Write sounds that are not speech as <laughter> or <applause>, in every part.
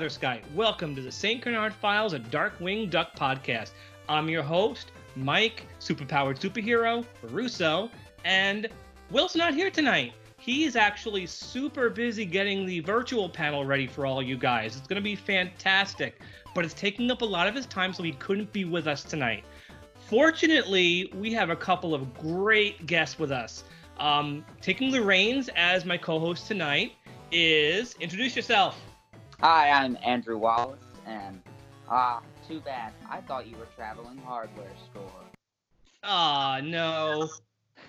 blathering. Welcome to the St. Canard Files, a Darkwing Duck podcast. I'm your host, Mike, superpowered superhero, Russo, and Will's not here tonight. He's actually super busy getting the virtual panel ready for all you guys. It's going to be fantastic, but it's taking up a lot of his time, so he couldn't be with us tonight. Fortunately, we have a couple of great guests with us. Um, taking the reins as my co-host tonight is introduce yourself. Hi, I'm Andrew Wallace, and ah, too bad. I thought you were traveling hardware store. Ah, no.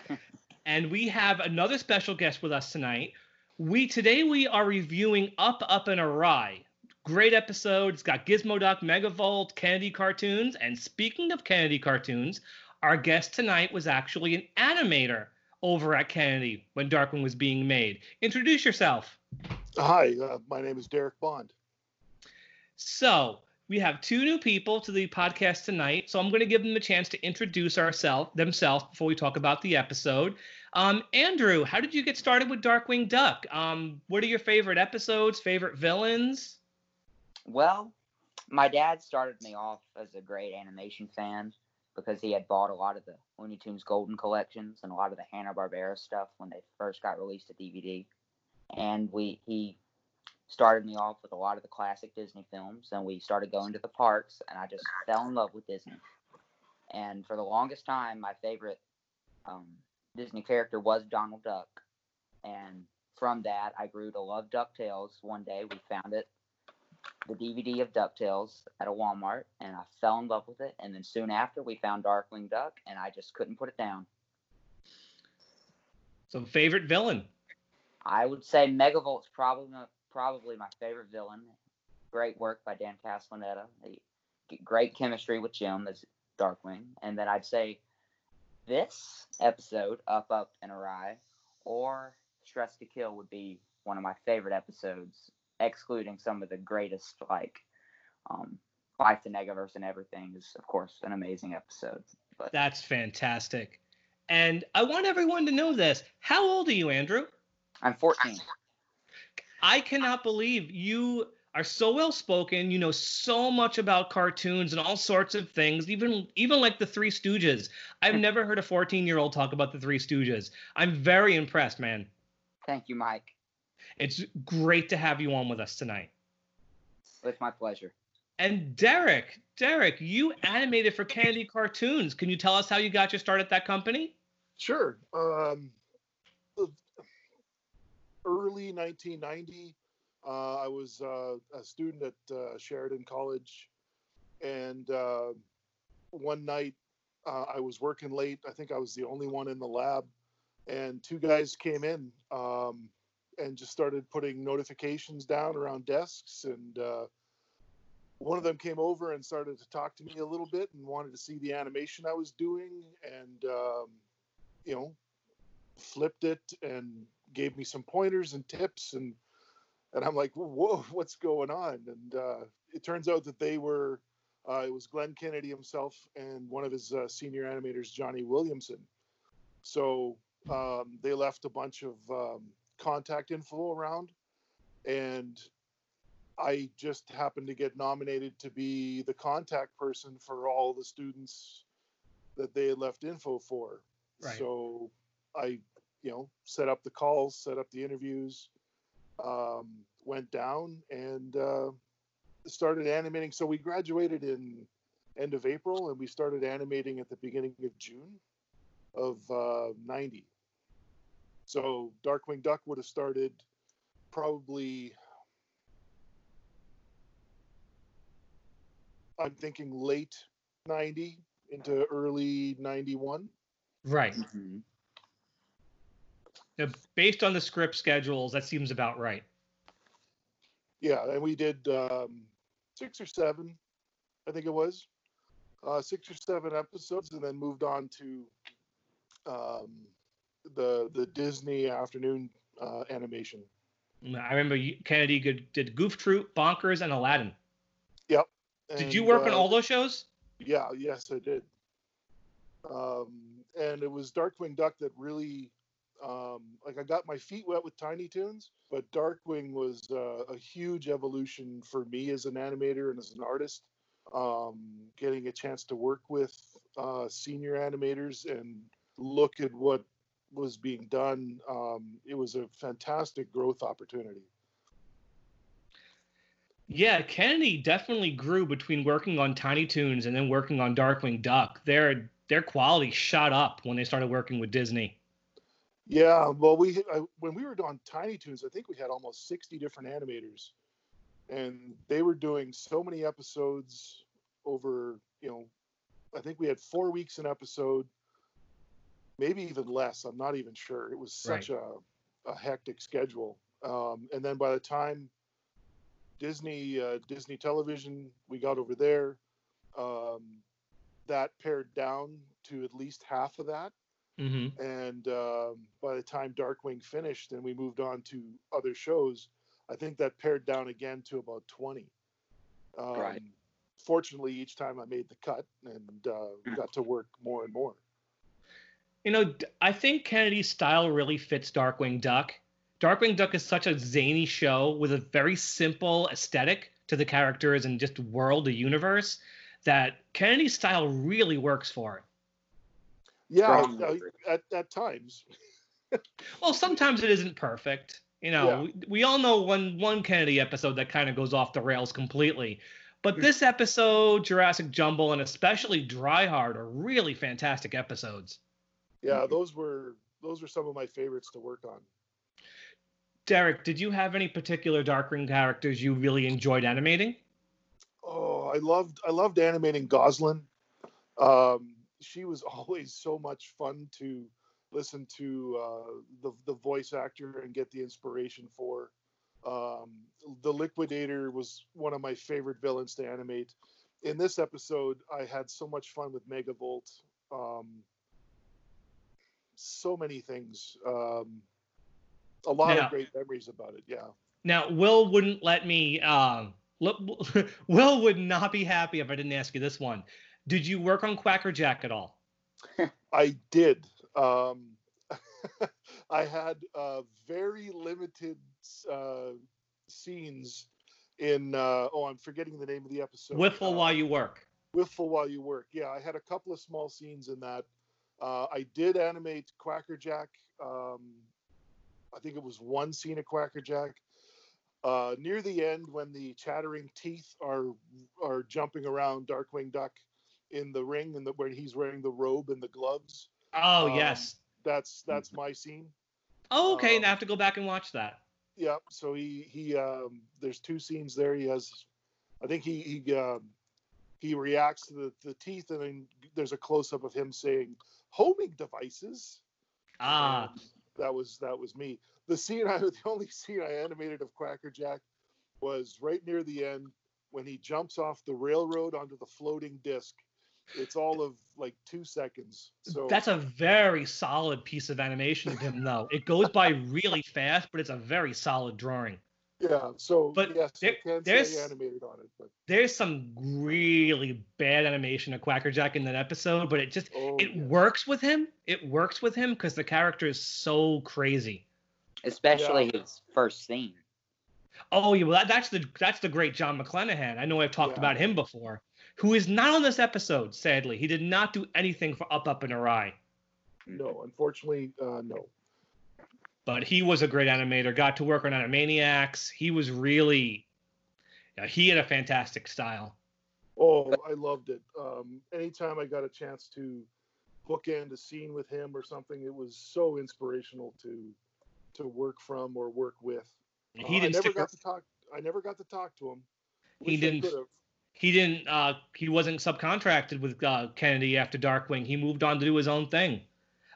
<laughs> and we have another special guest with us tonight. We today we are reviewing Up Up and Awry. Great episode. It's got Gizmo Duck, Megavolt, Kennedy cartoons. And speaking of Kennedy cartoons, our guest tonight was actually an animator over at Kennedy when Darkwing was being made. Introduce yourself. Hi, uh, my name is Derek Bond. So we have two new people to the podcast tonight. So I'm going to give them a chance to introduce ourselves themselves before we talk about the episode. Um, Andrew, how did you get started with Darkwing Duck? Um, what are your favorite episodes, favorite villains? Well, my dad started me off as a great animation fan because he had bought a lot of the Looney Tunes Golden collections and a lot of the Hanna Barbera stuff when they first got released to DVD. And we he started me off with a lot of the classic Disney films, and we started going to the parks, and I just fell in love with Disney. And for the longest time, my favorite um, Disney character was Donald Duck, and from that, I grew to love Ducktales. One day, we found it the DVD of DuckTales at a Walmart and I fell in love with it. And then soon after, we found Darkwing Duck and I just couldn't put it down. So, favorite villain? I would say Megavolt's probably probably my favorite villain. Great work by Dan Castellaneta. Great chemistry with Jim as Darkwing. And then I'd say this episode, Up, Up, and Awry, or Stress to Kill would be one of my favorite episodes excluding some of the greatest like um, Life to Negaverse and everything is of course an amazing episode. But that's fantastic. And I want everyone to know this. How old are you, Andrew? I'm 14. I cannot believe you are so well spoken. You know so much about cartoons and all sorts of things, even even like the Three Stooges. I've <laughs> never heard a 14 year old talk about the Three Stooges. I'm very impressed, man. Thank you, Mike. It's great to have you on with us tonight. It's my pleasure. And Derek, Derek, you animated for Kennedy Cartoons. Can you tell us how you got your start at that company? Sure. Um, early 1990, uh, I was uh, a student at uh, Sheridan College, and uh, one night uh, I was working late. I think I was the only one in the lab, and two guys came in. Um, and just started putting notifications down around desks. And uh, one of them came over and started to talk to me a little bit and wanted to see the animation I was doing, and um, you know, flipped it and gave me some pointers and tips and and I'm like, whoa, <laughs> what's going on? And uh, it turns out that they were, uh, it was Glenn Kennedy himself and one of his uh, senior animators, Johnny Williamson. So um, they left a bunch of um, contact info around, and I just happened to get nominated to be the contact person for all the students that they had left info for. Right. So I, you know, set up the calls, set up the interviews, um, went down and uh, started animating. So we graduated in end of April and we started animating at the beginning of June of uh, 90. So Darkwing Duck would have started probably I'm thinking late 90 into early 91. Right. Mm-hmm. Now, based on the script schedules, that seems about right. Yeah, and we did um, six or seven, I think it was, uh, six or seven episodes, and then moved on to um, the the Disney afternoon uh, animation. I remember Kennedy did Goof Troop, Bonkers, and Aladdin. Yep. did you work uh, on all those shows? Yeah, yes, I did. Um, and it was Darkwing Duck that really Um, like I got my feet wet with Tiny Toons, but Darkwing was uh, a huge evolution for me as an animator and as an artist. Um, getting a chance to work with uh, senior animators and look at what was being done, um, it was a fantastic growth opportunity. Yeah, Kennedy definitely grew between working on Tiny Toons and then working on Darkwing Duck. Their their quality shot up when they started working with Disney. Yeah, well, we I, when we were on Tiny Toons, I think we had almost sixty different animators, and they were doing so many episodes over. You know, I think we had four weeks an episode, maybe even less. I'm not even sure. It was such right. a, a hectic schedule. Um, and then by the time Disney uh, Disney Television, we got over there. Um, that pared down to at least half of that. Mm-hmm. And um, by the time Darkwing finished and we moved on to other shows, I think that pared down again to about 20. Um, right. Fortunately, each time I made the cut and uh, got to work more and more. You know, I think Kennedy's style really fits Darkwing Duck. Darkwing Duck is such a zany show with a very simple aesthetic to the characters and just world, the universe, that Kennedy's style really works for it. Yeah, at, at times. <laughs> well, sometimes it isn't perfect. You know, yeah. we, we, all know one one Kennedy episode that kind of goes off the rails completely. But hmm. this episode, Jurassic Jumble, and especially Dry Hard are really fantastic episodes. Yeah, those were those were some of my favorites to work on. Derek, did you have any particular Darkwing characters you really enjoyed animating? Oh, I loved I loved animating Gosalyn. Um, she was <laughs> always so much fun to listen to uh, the the voice actor and get the inspiration for. Um, the Liquidator was one of my favorite villains to animate. In this episode, I had so much fun with Megavolt. Um, so many things. Um, a lot now, of great memories about it. Yeah. Now, Will wouldn't let me. Um, <laughs> Will would not be happy if I didn't ask you this one. Did you work on Quacker Jack at all? <laughs> I did. Um, <laughs> I had uh, very limited uh, scenes in. Uh, oh, I'm forgetting the name of the episode. Whiffle while you work. Whiffle while you work. Yeah, I had a couple of small scenes in that. Uh, I did animate Quacker Jack. Um, I think it was one scene of Quacker Jack. Uh, near the end, when the chattering teeth are are jumping around Darkwing Duck in the ring, and the, where he's wearing the robe and the gloves. Oh um, yes, that's that's my scene. Oh okay, um, I have to go back and watch that. Yeah, so he he um, there's two scenes there. He has, I think he he um, he reacts to the, the teeth, and then there's a close up of him saying homing devices. Ah. And, that was that was me. The scene <laughs> I the only scene I animated of Quacker Jack was right near the end when he jumps off the railroad onto the floating disc. It's all of like two seconds. So that's a very solid piece of animation of him, though. It goes by really fast, but it's a very solid drawing. Yeah. So but yes, there, there's animated on it, but there's some really bad animation of Quackerjack in that episode, but it just oh, it yeah. works with him. It works with him because the character is so crazy. Especially yeah. his first scene. Oh yeah, well that, that's the that's the great John McClenahan. I know I've talked yeah. about him before. Who is not on this episode? Sadly, he did not do anything for Up Up and Awry. No, unfortunately, uh, no but he was a great animator. Got to work on Animaniacs. He was really, yeah, he had a fantastic style. Oh, I loved it. Um, anytime I got a chance to bookend a scene with him or something, it was so inspirational to to work from or work with. He uh, didn't I never got to talk. I never got to talk to him. He didn't. He didn't. Uh, he wasn't subcontracted with uh, Kennedy after Darkwing. He moved on to do his own thing.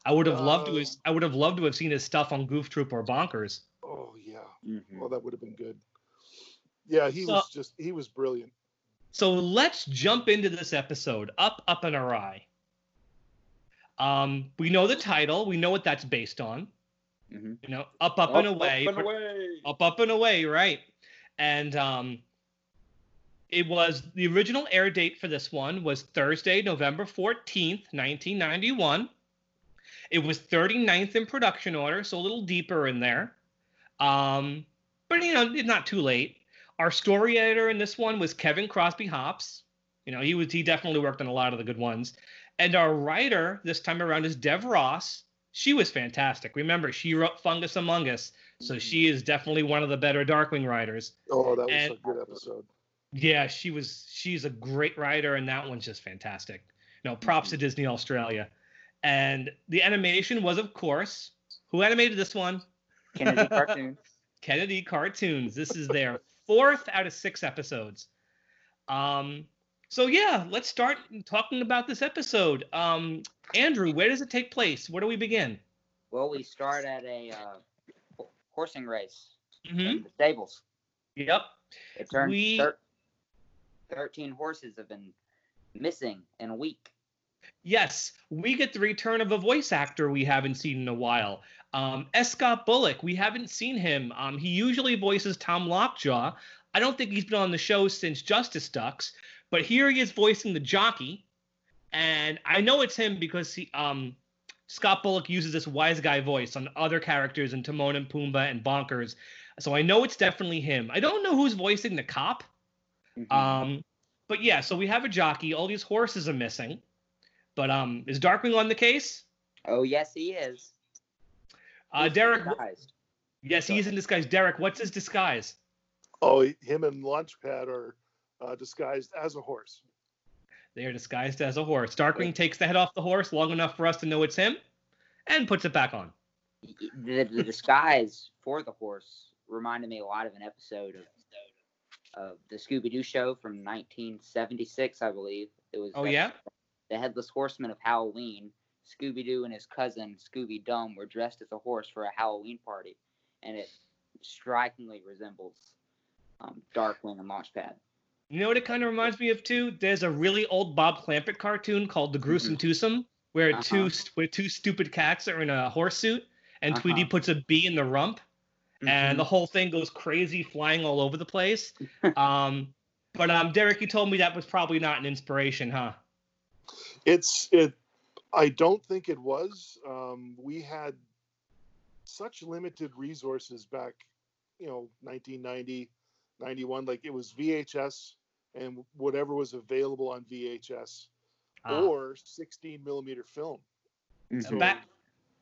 I would have loved to. Have, uh, I would have loved to have seen his stuff on Goof Troop or Bonkers. Oh yeah, mm-hmm. well that would have been good. Yeah, he so, was just he was brilliant. So let's jump into this episode. Up, up and awry. Um, we know the title. We know what that's based on. Mm-hmm. You know, up, up, up and away. Up and away. Up, up and away. Right. And um, it was the original air date for this one was Thursday, November fourteenth, nineteen ninety one. It was 39th in production order, so a little deeper in there. Um, but you know, not too late. Our story editor in this one was Kevin Crosby Hopps. You know, he was he definitely worked on a lot of the good ones. And our writer this time around is Dev Ross. She was fantastic. Remember, she wrote Fungus Among Us, so she is definitely one of the better Darkwing writers. Oh, that was And- a good episode. Yeah, she was. She's a great writer, and that one's just fantastic. No, props to Disney Australia. And the animation was, of course, who animated this one? Kennedy <laughs> cartoons. Kennedy Cartoons. This is their fourth out of six episodes. Um, so yeah, let's start talking about this episode. Um, Andrew, where does it take place? Where do we begin? Well, we start at a uh, ho- horsing race hmm the stables. Yep. It turns We- thir- 13 horses have been missing in a week. Yes, we get the return of a voice actor we haven't seen in a while. Um, S. Scott Bullock, we haven't seen him. Um, he usually voices Tom Lockjaw. I don't think he's been on the show since Justice Ducks, but here he is voicing the jockey, and I know it's him because he, um, Scott Bullock uses this wise guy voice on other characters in Timon and Pumbaa and Bonkers, so I know it's definitely him. I don't know who's voicing the cop, Mhm. um, but yeah, so we have a jockey. All these horses are missing. But um, is Darkwing on the case? oh, yes, he is. Uh, Derek. disguised. Yes, he's in disguise. Derek, what's his disguise? Oh, him and Launchpad are uh, disguised as a horse. They are disguised as a horse. Darkwing takes the head off the horse long enough for us to know it's him, and puts it back on. the, the disguise for the horse reminded me a lot of an episode of of the Scooby Doo show from 1976, I believe. It was Oh yeah. the Headless Horseman of Halloween. Scooby Doo and his cousin Scooby Dum were dressed as a horse for a Halloween party, and it strikingly resembles um, Darkwing and Launchpad. You know what it kind of reminds me of too? There's a really old Bob Clampett cartoon called The Gruesome Twosome, where Uh-huh. two where two stupid cats are in a horse suit, and Tweety Uh-huh. puts a bee in the rump, and the Mhm. whole thing goes crazy, flying all over the place. <laughs> um, but um, Derek, you told me that was probably not an inspiration, huh? It's it. I don't think it was. Um, we had such limited resources back, you know, 1990, 91. Like it was VHS and whatever was available on VHS Ah. or 16 millimeter film. Mhm. So- back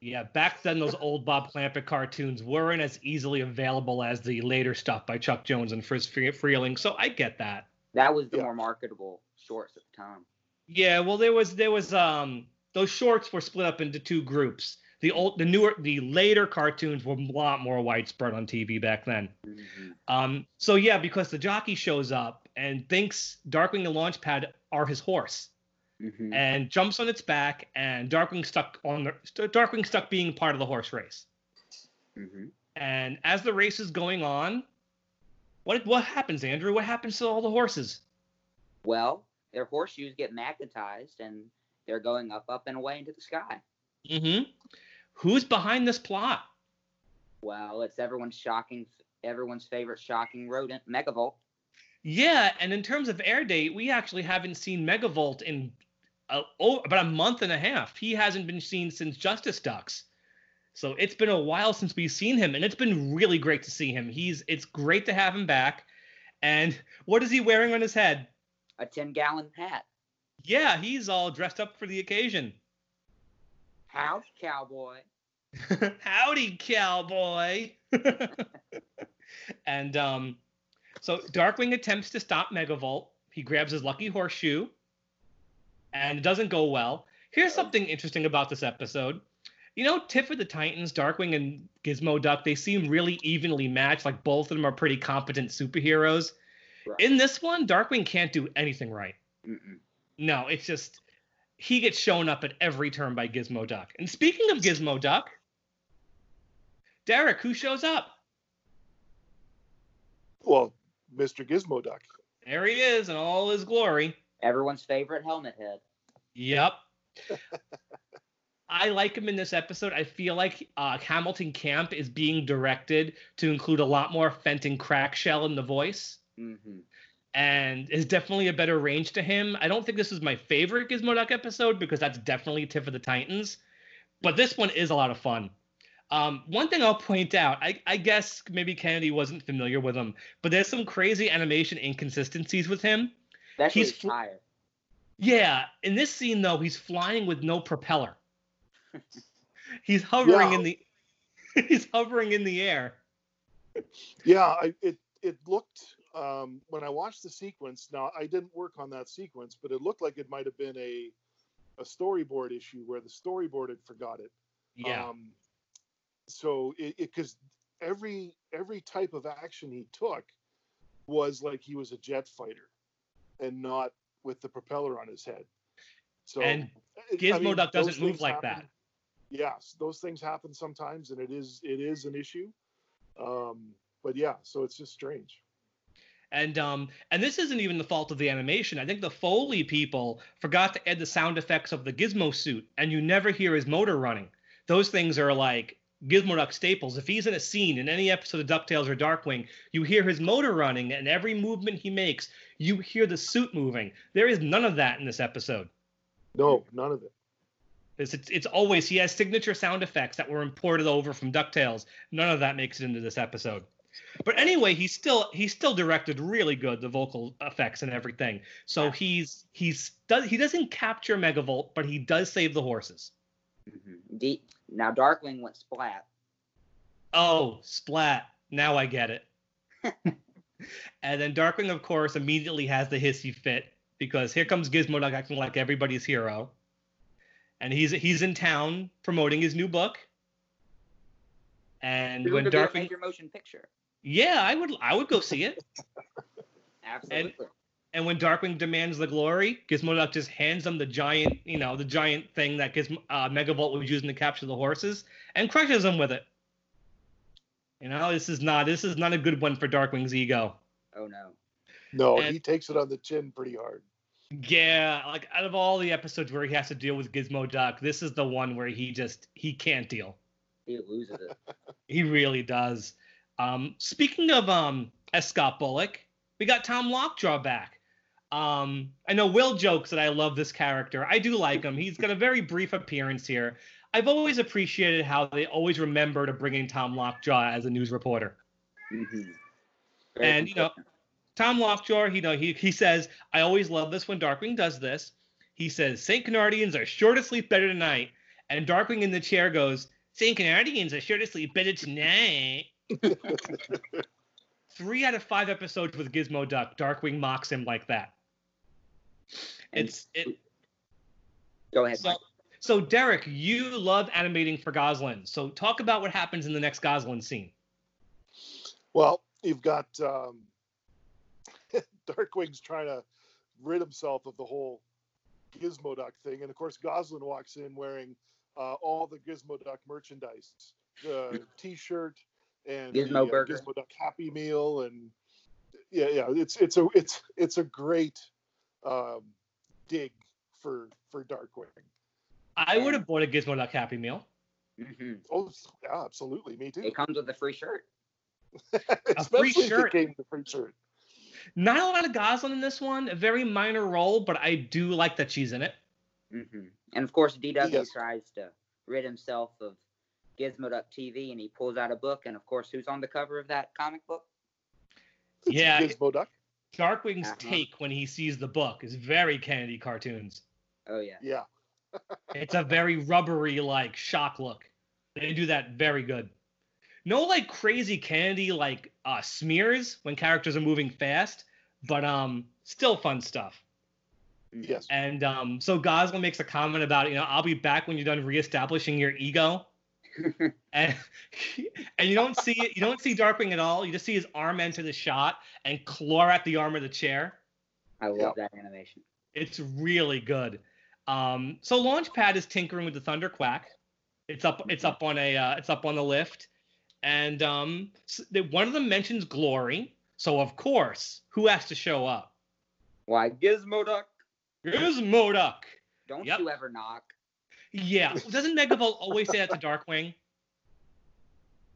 yeah back then those old bob clampett cartoons weren't as easily available as the later stuff by chuck jones and friz freleng so i get that That was the Yeah. more marketable shorts at the time. yeah well there was there was um those shorts were split up into two groups the old the newer the later cartoons were a lot more widespread on tv back then Mhm. um so yeah because the jockey shows up and thinks darkwing and launchpad are his horse Mhm. and jumps on its back and darkwing stuck on the darkwing stuck being part of the horse race Mhm. And as the race is going on, what what happens, Andrew? What happens to all the horses? Well, their horseshoes get magnetized and they're going up, up, and away into the sky. Mm-hmm. Who's behind this plot? Well, it's everyone's shocking, everyone's favorite shocking rodent, Megavolt. Yeah, and in terms of air date, we actually haven't seen Megavolt in uh, oh, about a month and a half. He hasn't been seen since Justice Ducks. So it's been a while since we've seen him, and it's been really great to see him. He's it's great to have him back. And <laughs> what is he wearing on his head? A 10 gallon hat. Yeah, he's all dressed up for the occasion. Howdy, cowboy. <laughs> Howdy, cowboy. <laughs> and um, so Darkwing attempts to stop Megavolt. He grabs his lucky horseshoe, and it doesn't go well. Here's something interesting about this episode. You know, Tiff of the Titans, Darkwing, and Gizmo Duck, they seem really evenly matched. Like both of them are pretty competent superheroes. Right. In this one, Darkwing can't do anything right. Mm-mm. No, it's just he gets shown up at every turn by Gizmo Duck. And speaking of Gizmo Duck, Derek, who shows up? Well, Mr. Gizmo Duck. There he is in all his glory. Everyone's favorite helmet head. Yep. <laughs> I like him in this episode. I feel like uh, Hamilton Camp is being directed to include a lot more Fenton Crackshell in the voice. Mm-hmm. and is definitely a better range to him. I don't think this is my favorite Gizmo Duck episode because that's definitely Tiff of the Titans. but this one is a lot of fun. Um, one thing I'll point out, I, I, guess maybe Kennedy wasn't familiar with him, but there's some crazy animation inconsistencies with him. That's he's fl- tire. Yeah, in this scene though, he's flying with no propeller. <laughs> he's hovering yeah. in the <laughs> he's hovering in the air. Yeah, I, it it looked um, when I watched the sequence. Now I didn't work on that sequence, but it looked like it might have been a a storyboard issue where the storyboard had forgot it. Yeah. Um, so it because every every type of action he took was like he was a jet fighter and not with the propeller on his head. So and Gizmo I mean, Duck doesn't move like happen. that. Yes, those things happen sometimes, and it is it is an issue. Um, but yeah, so it's just strange. And um, and this isn't even the fault of the animation. I think the Foley people forgot to add the sound effects of the Gizmo suit, and you never hear his motor running. Those things are like Gizmo Duck staples. If he's in a scene in any episode of DuckTales or Darkwing, you hear his motor running, and every movement he makes, you hear the suit moving. There is none of that in this episode. No, none of it. It's, it's, it's always he has signature sound effects that were imported over from DuckTales. None of that makes it into this episode. But anyway, he's still he's still directed really good the vocal effects and everything. So he's he's does he doesn't capture Megavolt, but he does save the horses. Mm-hmm. now Darkwing went splat. Oh, splat. Now I get it. <laughs> and then Darkwing, of course, immediately has the hissy fit because here comes Gizmo acting like everybody's hero, and he's he's in town promoting his new book. And when Darkwing your motion picture. Yeah, I would I would go see it. <laughs> Absolutely. And, and when Darkwing demands the glory, Gizmo Duck just hands him the giant, you know, the giant thing that Gizmo, uh, Megavolt was using to capture the horses, and crushes him with it. You know, this is not this is not a good one for Darkwing's ego. Oh no. No, and, he takes it on the chin pretty hard. Yeah, like out of all the episodes where he has to deal with Gizmo Duck, this is the one where he just he can't deal. He loses it. <laughs> he really does. Um, speaking of um, S. Scott Bullock, we got Tom Lockjaw back. Um, I know Will jokes that I love this character. I do like him. He's got a very brief appearance here. I've always appreciated how they always remember to bring in Tom Lockjaw as a news reporter. Mm-hmm. And you know, Tom Lockjaw, you know, he he says, I always love this when Darkwing does this. He says, St. Canardians are sure to sleep better tonight. And Darkwing in the chair goes, St. Canardians are sure to sleep better tonight. <laughs> Three out of five episodes with Gizmo Duck, Darkwing mocks him like that. It's it. Go ahead. So, so, Derek, you love animating for Gosalyn. So talk about what happens in the next Gosalyn scene. Well, you've got um, <laughs> Darkwing's trying to rid himself of the whole Gizmo Duck thing, and of course Gosalyn walks in wearing uh, all the Gizmo Duck merchandise, the <laughs> T-shirt and Gizmo the, Burger, uh, Gizmo Duck Happy Meal, and yeah, yeah, it's it's a it's it's a great um, dig for for Darkwing. I would have bought a Gizmo Duck Happy Meal. Mm-hmm. Oh, yeah, absolutely, me too. It comes with a free shirt. <laughs> a free shirt. came with a free shirt. Not a lot of Gosalyn in this one. A very minor role, but I do like that she's in it. Mm-hmm. And of course, DW yes. tries to rid himself of Gizmo Duck TV, and he pulls out a book. And of course, who's on the cover of that comic book? yeah, Gizmo Duck. Darkwing's uh-huh. take when he sees the book is very Kennedy cartoons. Oh yeah. Yeah. <laughs> it's a very rubbery, like shock look. They do that very good. No like crazy Kennedy like uh, smears when characters are moving fast, but um still fun stuff. Yes. And um so Gosalyn makes a comment about, you know, I'll be back when you're done reestablishing your ego. <laughs> and <laughs> and you don't see it. You don't see Darkwing at all. You just see his arm enter the shot and claw at the arm of the chair. I love that animation. It's really good. Um, so Launchpad is tinkering with the Thunder Quack. It's up. It's up on a. Uh, it's up on the lift, and um, so they, one of them mentions Glory. So of course, who has to show up? Why Gizmo Duck? Gizmo Don't yep. you ever knock? Yeah. Doesn't Megavolt always say that to Darkwing?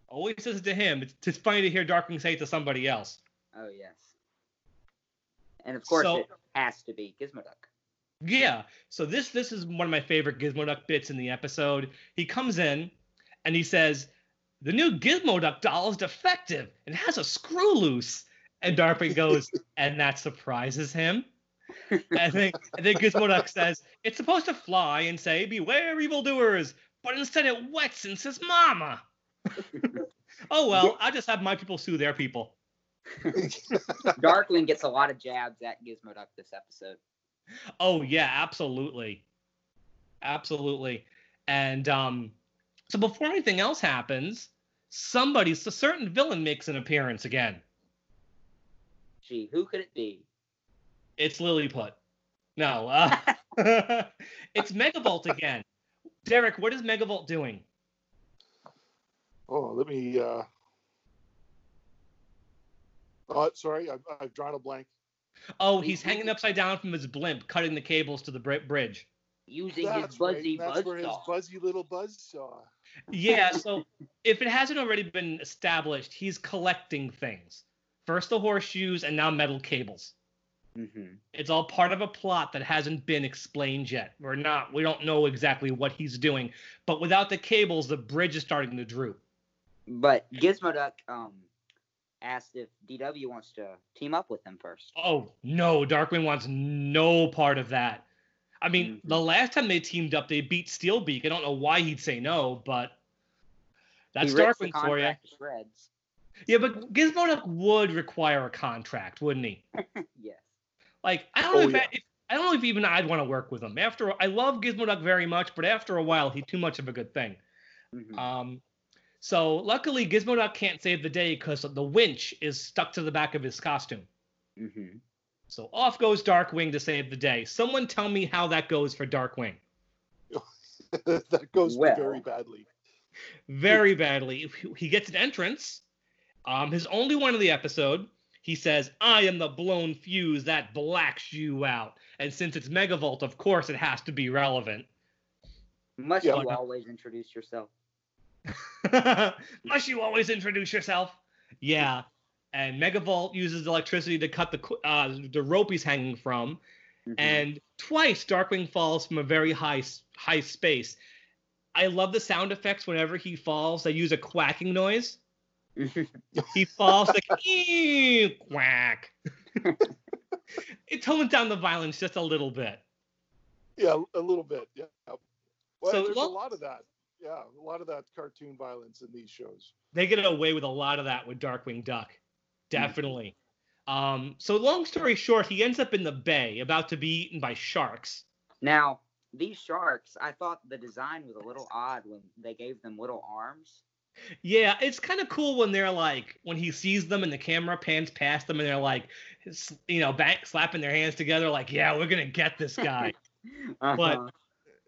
Always says it to him. It's, it's funny to hear Darkwing say it to somebody else. Oh yes. And of course, so, it has to be Gizmoduck. Yeah. So this this is one of my favorite Gizmoduck bits in the episode. He comes in and he says, "The new Gizmoduck doll is defective and has a screw loose." And Darkwing goes, <laughs> and that surprises him. I think I think Gizmoduck <laughs> says it's supposed to fly and say, "Beware evildoers," but instead it wets and says, "Mama." <laughs> oh well, I'll just have my people sue their people. <laughs> Darkwing gets a lot of jabs at Gizmoduck this episode. Oh yeah, absolutely, absolutely. And um, so before anything else happens, somebody, a certain villain makes an appearance again. Gee, who could it be? It's Lilliput. No, <laughs> uh, <laughs> it's Megavolt again. Derek, what is Megavolt doing? Oh, let me. Uh... Oh, sorry, I've, I've drawn a blank. Oh, he's hanging upside down from his blimp, cutting the cables to the br- bridge. Using That's his buzzy right. That's buzz where his saw. buzzy little buzz saw. Yeah, <laughs> so if it hasn't already been established, he's collecting things. First the horseshoes and now metal cables. Hmm It's all part of a plot that hasn't been explained yet. We're not we don't know exactly what he's doing, but without the cables, the bridge is starting to droop. But Gizmoduck um asked if DW wants to team up with him first. Oh no, Darkwing wants no part of that. I mean, Mhm. the last time they teamed up, they beat Steelbeak. I don't know why he'd say no, but that's he rips the Darkwing for you. Yeah, but Gizmoduck would require a contract, wouldn't he? <laughs> yes. Like, I don't know Oh, if, yeah. I, if I don't know if even I'd want to work with him. After I love Gizmoduck very much, but after a while, he's too much of a good thing. Mhm. Um, so luckily, Gizmoduck can't save the day because the winch is stuck to the back of his costume. Mhm. So off goes Darkwing to save the day. Someone tell me how that goes for Darkwing. <laughs> that goes Well. very badly. Very badly. He gets an entrance. Um, his only one of the episode. He says, "I am the blown fuse that blacks you out." And since it's Megavolt, of course, it has to be relevant. Must Yeah. you always introduce yourself? <laughs> Must you always introduce yourself? Yeah. And Megavolt uses electricity to cut the uh, the rope he's hanging from, Mhm. and twice Darkwing falls from a very high high space. I love the sound effects whenever he falls. They use a quacking noise. He falls like "Ee, quack. <laughs> it tones down the violence just a little bit. Yeah, a little bit. Yeah. Well, So, there's well- a lot of that. Yeah, a lot of that cartoon violence in these shows. They get away with a lot of that with Darkwing Duck. Definitely. Um, so long story short, he ends up in the bay, about to be eaten by sharks. now, these sharks, I thought the design was a little odd when they gave them little arms. Yeah, it's kind of cool when they're like when he sees them and the camera pans past them and they're like, you know, back slapping their hands together, like, yeah, we're gonna get this guy. <laughs> Uh-huh.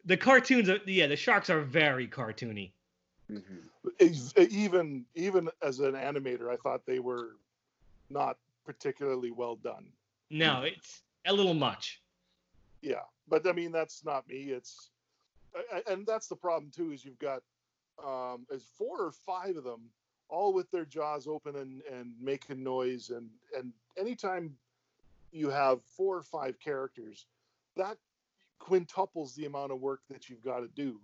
the cartoons, are, yeah, the sharks are very cartoony. Mhm. Even even as an animator, I thought they were not particularly well done. No, it's a little much. Yeah, but I mean that's not me. It's I- I- and that's the problem too. Is you've got um, as four or five of them all with their jaws open and and making noise and and anytime you have four or five characters, that quintuples the amount of work that you've got to do,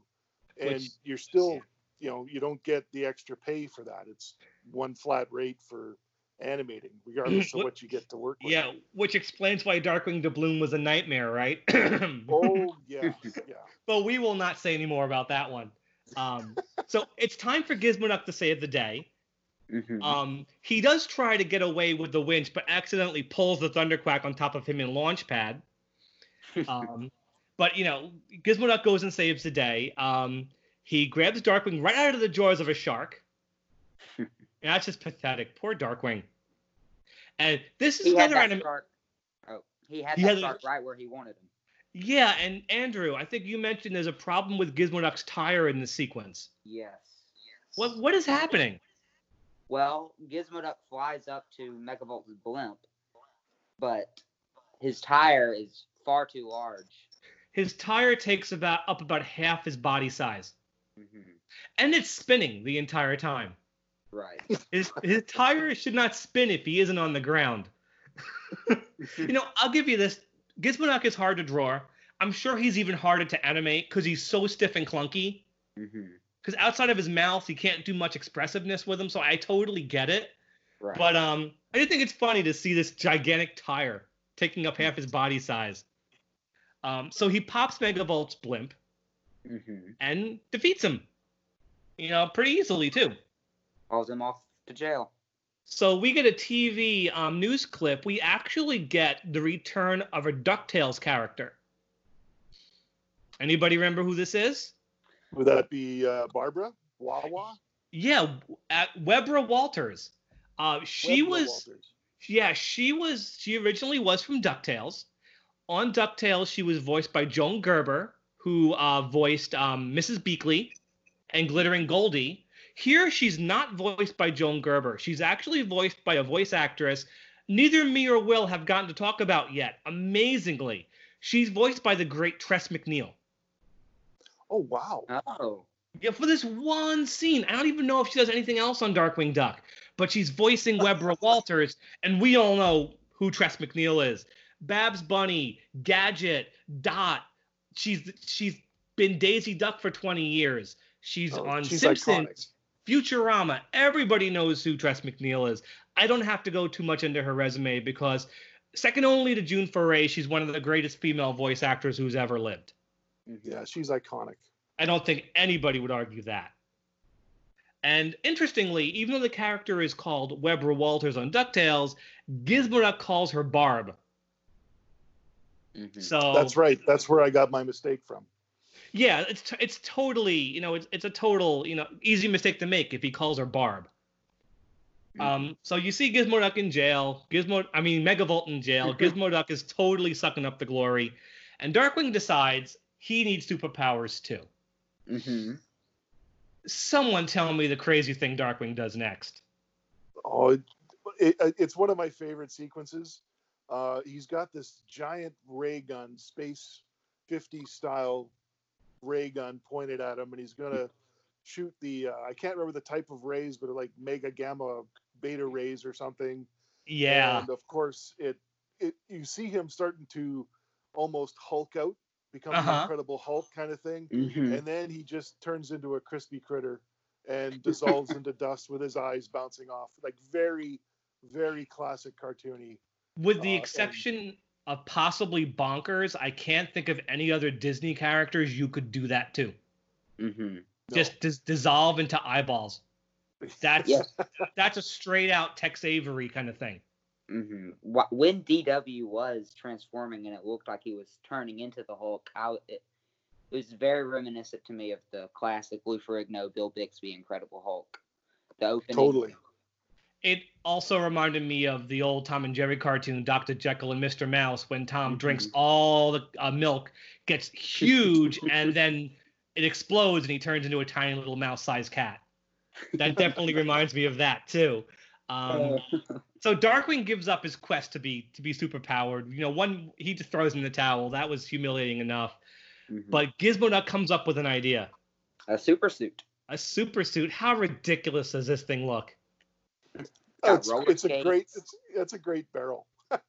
and Which- you're still you know you don't get the extra pay for that. It's one flat rate for animating, regardless of What- what you get to work with. Yeah, which explains why Darkwing Doubloon was a nightmare, right? <clears throat> Oh yeah, yeah. but we will not say any more about that one. Um, so it's time for Gizmoduck to save the day. Mhm. Um, he does try to get away with the winch, but accidentally pulls the Thunderquack on top of him in Launchpad. Um, <laughs> but you know, Gizmoduck goes and saves the day. Um, he grabs Darkwing right out of the jaws of a shark. <laughs> and that's just pathetic. Poor Darkwing. And this is he had another that anim- Oh, he had He that had a- shark right where he wanted him. Yeah, and Andrew, I think you mentioned there's a problem with Gizmoduck's tire in the sequence. Yes. What what is happening? Well, Gizmoduck flies up to Megavolt's blimp, but his tire is far too large. His tire takes about up about half his body size, hmm and it's spinning the entire time. Right. His his tire should not spin if he isn't on the ground. <laughs> you know, I'll give you this. Gizmoduck is hard to draw. I'm sure he's even harder to animate because he's so stiff and clunky. Because outside of his mouth, he can't do much expressiveness with him. So I totally get it. Right. But um, I do think it's funny to see this gigantic tire taking up half his body size. Um, so he pops Megavolt's blimp hmm and defeats him. You know, pretty easily too. Hauls him off to jail. So we get a TV um, news clip. We actually get the return of a Ducktales character. Anybody remember who this is? Would that be uh, Barbara Wawa? Yeah, at Webra Walters. Uh, she Webber was. Walters. Yeah, she was. She originally was from Ducktales. On Ducktales, she was voiced by Joan Gerber, who uh, voiced um, Mrs. Beakley and Glittering Goldie. Here, she's not voiced by Joan Gerber. She's actually voiced by a voice actress neither me or Will have gotten to talk about yet. Amazingly, she's voiced by the great Tress MacNeille. Oh wow! Oh. Yeah, for this one scene. I don't even know if she does anything else on Darkwing Duck, but she's voicing Webra <laughs> Walters, and we all know who Tress MacNeille is. Babs Bunny, Gadget, Dot. She's she's been Daisy Duck for 20 years. She's Oh, on she's Simpsons, Futurama. Everybody knows who Tress MacNeille is. I don't have to go too much into her resume because second only to June Foray, she's one of the greatest female voice actors who's ever lived. Yeah, she's iconic. I don't think anybody would argue that. And interestingly, even though the character is called Webra Walters on DuckTales, Gizmoduck calls her Barb. Mhm. So That's right. That's where I got my mistake from. Yeah, it's t- it's totally you know it's it's a total you know easy mistake to make if he calls her Barb. Um, so you see Gizmoduck in jail. Gizmo, I mean Megavolt in jail. Gizmoduck is totally sucking up the glory, and Darkwing decides he needs superpowers too. Mhm. Someone tell me the crazy thing Darkwing does next. Oh, it, it, it's one of my favorite sequences. Uh, he's got this giant ray gun, space 50 style ray gun pointed at him, and he's gonna shoot the. Uh, I can't remember the type of rays, but like mega gamma beta rays or something. Yeah. And of course, it it you see him starting to almost Hulk out, become Uh-huh. the Incredible Hulk kind of thing, Mhm. and then he just turns into a crispy critter and <laughs> dissolves into dust with his eyes bouncing off. Like very, very classic cartoony. With the Uh, exception of possibly Bonkers, I can't think of any other Disney characters you could do that to. Mhm. No. Just dis- dissolve into eyeballs. <laughs> That's Yeah. that's a straight out Tex Avery kind of thing. hmm When DW was transforming and it looked like he was turning into the Hulk, how it, it was very reminiscent to me of the classic Lou Ferrigno, Bill Bixby, Incredible Hulk. The opening. Totally. It also reminded me of the old Tom and Jerry cartoon, Dr. Jekyll and Mr. Mouse, when Tom Mhm. drinks all the uh, milk, gets huge, <laughs> and then it explodes and he turns into a tiny little mouse-sized cat. That <laughs> definitely reminds me of that too. Um, <laughs> so Darkwing gives up his quest to be to be superpowered. You know, one he just throws in the towel. That was humiliating enough. Mhm. But Gizmoduck comes up with an idea. a super suit. A super suit. How ridiculous does this thing look? Oh, it's, it's a great. It's it's a great barrel. <laughs>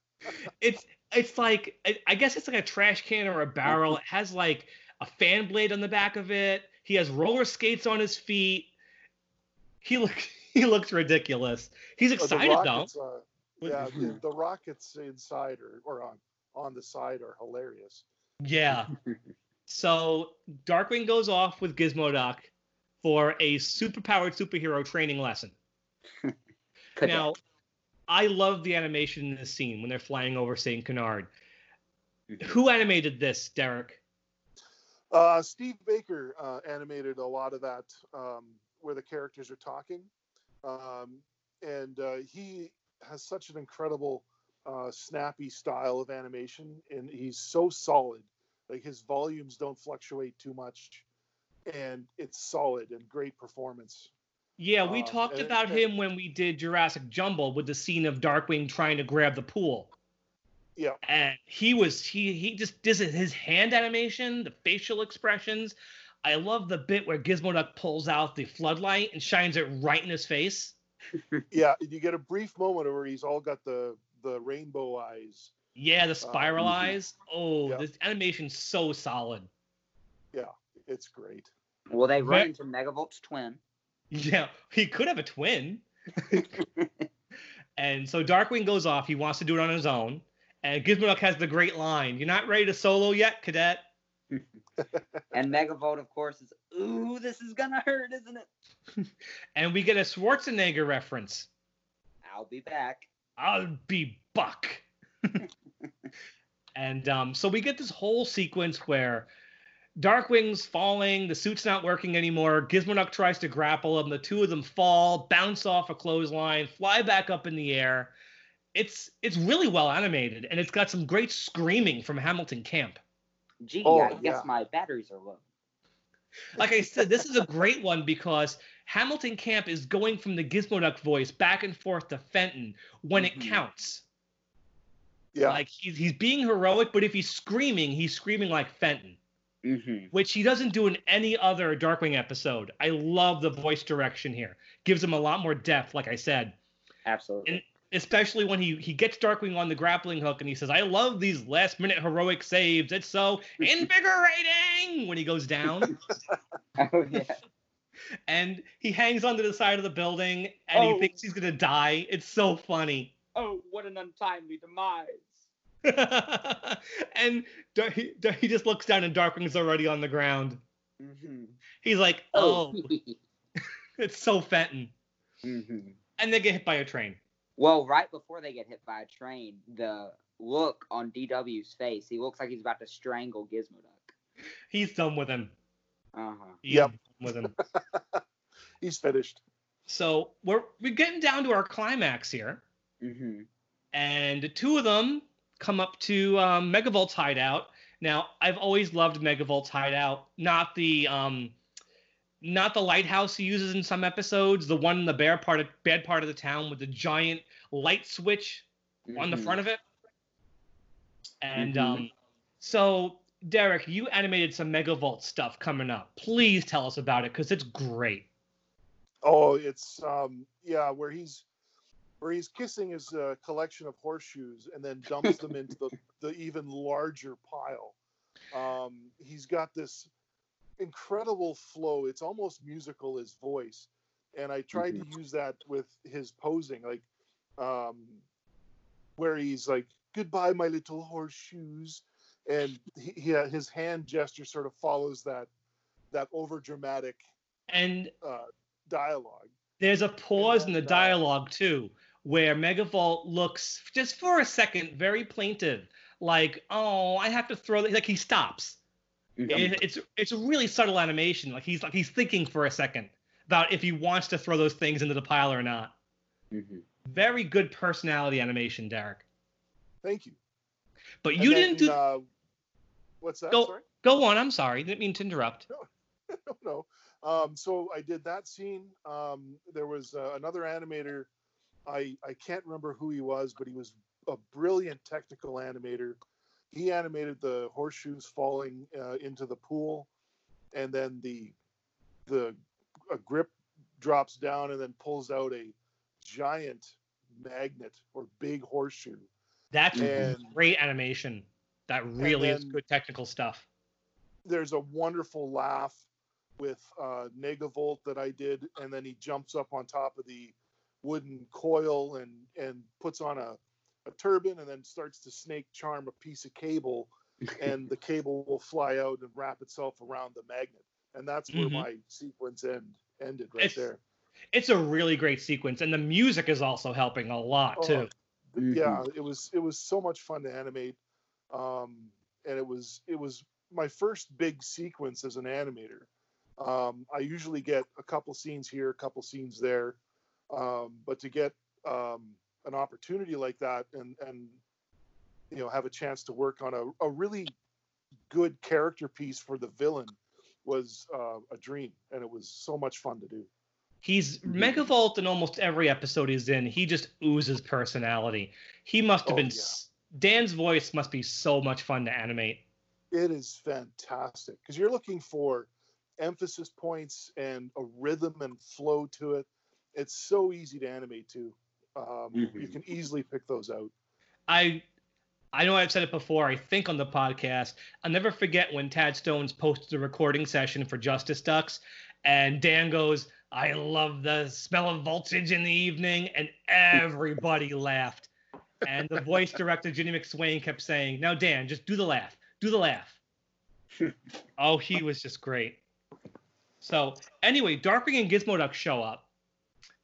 It's it's like I, I guess it's like a trash can or a barrel. It has like a fan blade on the back of it. He has roller skates on his feet. He look <laughs> he looks ridiculous. He's the excited though. uh, yeah, the, the rockets inside or, or on on the side are hilarious. Yeah. <laughs> So Darkwing goes off with Gizmoduck for a superpowered superhero training lesson. Cadet. Now, I love the animation in this scene when they're flying over St. Canard. Mhm. Who animated this, Derek? Uh, Steve Baker uh, animated a lot of that um, where the characters are talking, um, and uh, he has such an incredible, uh, snappy style of animation, and he's so solid. Like his volumes don't fluctuate too much, and it's solid and great performance. Yeah, we Um, talked and- about and- him when we did Jurassic Jumble with the scene of Darkwing trying to grab the pool. Yeah. And he was he he just does it- his hand animation, the facial expressions. I love the bit where Gizmoduck pulls out the floodlight and shines it right in his face. <laughs> Yeah, you get a brief moment where he's all got the the rainbow eyes, Yeah, the spiral mhm. eyes. Oh, Yeah. this animation's so solid. Yeah, it's great. Well, they run into Megavolt's twin. Yeah, he could have a twin. <laughs> And so Darkwing goes off. He wants to do it on his own. And Gizmoduck has the great line You're not ready to solo yet, cadet? <laughs> And Megavolt, of course, is ooh, this is gonna hurt, isn't it? <laughs> And we get a Schwarzenegger reference. I'll be back. I'll be Buck. and um, so we get this whole sequence where Darkwing's falling, the suit's not working anymore. Gizmoduck tries to grapple him. The two of them fall, bounce off a clothesline, fly back up in the air. It's it's really well animated, and it's got some great screaming from Hamilton Camp. Gee, Oh, I guess my batteries are low. Like I said, this is a great one because Hamilton Camp is going from the Gizmoduck voice back and forth to Fenton when it Mhm. counts. Yeah. Like he's he's being heroic, but if he's screaming, he's screaming like Fenton, Mm-hmm. which he doesn't do in any other Darkwing episode. I love the voice direction here. Gives him a lot more depth, like I said. Absolutely. And- Especially when he he gets Darkwing on the grappling hook and he says, "I love these last minute heroic saves. It's so <laughs> invigorating." When he goes down, <laughs> oh yeah. <laughs> and he hangs onto the side of the building and Oh. he thinks he's gonna die. It's so funny. Oh, what an untimely demise. <laughs> and Dar- he, Dar- he just looks down and Darkwing's already on the ground. Mm-hmm. He's like, Oh. oh, <laughs> it's so Fenton. mm-hmm. And they get hit by a train. Well, right before they get hit by a train, the look on DW's face, he looks like he's about to strangle Gizmoduck. He's done with him. Uh huh. He's Yep. done with him. <laughs> He's finished. so we're we're getting down to our climax here, Mm-hmm. and the two of them come up to um, Megavolt's hideout. Now, I've always loved Megavolt's hideout, not the um, not the lighthouse he uses in some episodes, the one in the bare part of bad part of the town with the giant light switch on the front of it. And Mhm. um, so, Derek, you animated some Megavolt stuff coming up. Please tell us about it because it's great. Oh, it's um yeah, where he's where he's kissing his uh, collection of horseshoes and then dumps them into the, <laughs> the even larger pile. Um, he's got this incredible flow. It's almost musical his voice, and I tried to use that with his posing, like um, where he's like, "Goodbye, my little horseshoes," and he, he his hand gesture sort of follows that that over dramatic And uh, dialogue. there's a pause in the uh, dialogue too, where Megavolt looks just for a second very plaintive, like, "Oh, I have to throw." th-" Like he stops. It- it's it's a really subtle animation. Like he's like he's thinking for a second about if he wants to throw those things into the pile or not. Mm-hmm. Very good personality animation, Derek. Thank you. But And you then, didn't do. Uh, what's that? Go- Sorry. Go on. I'm sorry. Didn't mean to interrupt. no, <laughs> no. Um, so I did that scene. Um, there was uh, another animator. I I can't remember who he was, but he was a brilliant technical animator. He animated the horseshoes falling uh, into the pool, and then the the a grip drops down and then pulls out a giant magnet or big horseshoe. That's And- great animation. That really is good technical stuff. there's a wonderful laugh with uh, Megavolt that I did, and then he jumps up on top of the wooden coil and and puts on a, a turban and then starts to snake charm a piece of cable, <laughs> and the cable will fly out and wrap itself around the magnet, and that's where Mhm. my sequence end ended right It's- there. It's a really great sequence, and the music is also helping a lot Oh, too. yeah it was it was so much fun to animate um and it was it was my first big sequence as an animator um i usually get a couple scenes here a couple scenes there um but to get um an opportunity like that and and you know have a chance to work on a, a really good character piece for the villain was uh, a dream and it was so much fun to do He's. Megavolt in almost every episode he's in. He just oozes personality. He must have Oh, been. yeah. Dan's voice must be so much fun to animate. it is fantastic because you're looking for emphasis points and a rhythm and flow to it. It's so easy to animate too. Um, You Mhm. can easily pick those out. I I know I've said it before, I think on the podcast. I'll never forget when Tad Stones posted a recording session for Justice Ducks, and Dan goes, I love the smell of voltage in the evening, and everybody <laughs> laughed. And the voice director, Ginny McSwain, kept saying, Now, Dan, just do the laugh. Do the laugh. <laughs> oh, he was just great. So, anyway, Darkwing and Gizmoduck show up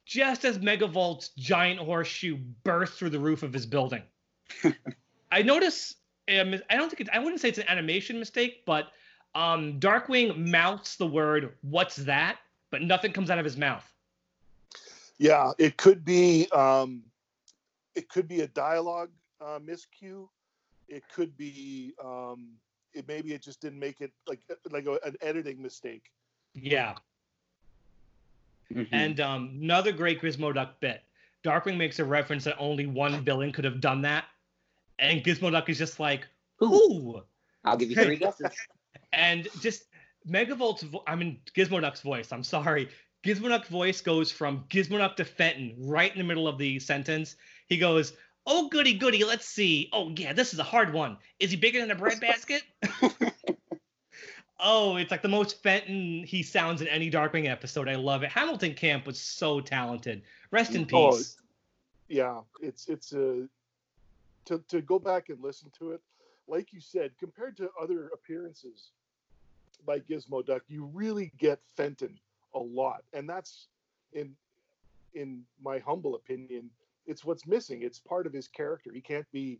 just as Megavolt's giant horseshoe bursts through the roof of his building. <laughs> I notice. Um, I don't think it, I wouldn't say it's an animation mistake, but um, Darkwing mouths the word "What's that?" but nothing comes out of his mouth. Yeah, it could be. Um, it could be a dialogue uh, miscue. It could be. Um, it maybe it just didn't make it like like a, an editing mistake. Yeah. Mm-hmm. And um, another great Gizmoduck bit. Darkwing makes a reference that only one villain could have done that, and Gizmoduck is just like, "Who?" I'll give you three <laughs> guesses. and just Megavolt's, vo- I mean Gizmoduck's voice. I'm sorry, Gizmoduck's voice goes from Gizmoduck to Fenton right in the middle of the sentence. He goes, "Oh goody goody, let's see. Oh yeah, this is a hard one. Is he bigger than a bread basket?" <laughs> oh, it's like the most Fenton he sounds in any Darkwing episode. I love it. Hamilton Camp was so talented. Rest in oh, peace. Yeah, it's it's a to to go back and listen to it. Like you said, compared to other appearances by Gizmo Duck, you really get Fenton a lot, and that's in in my humble opinion, it's what's missing. It's part of his character. He can't be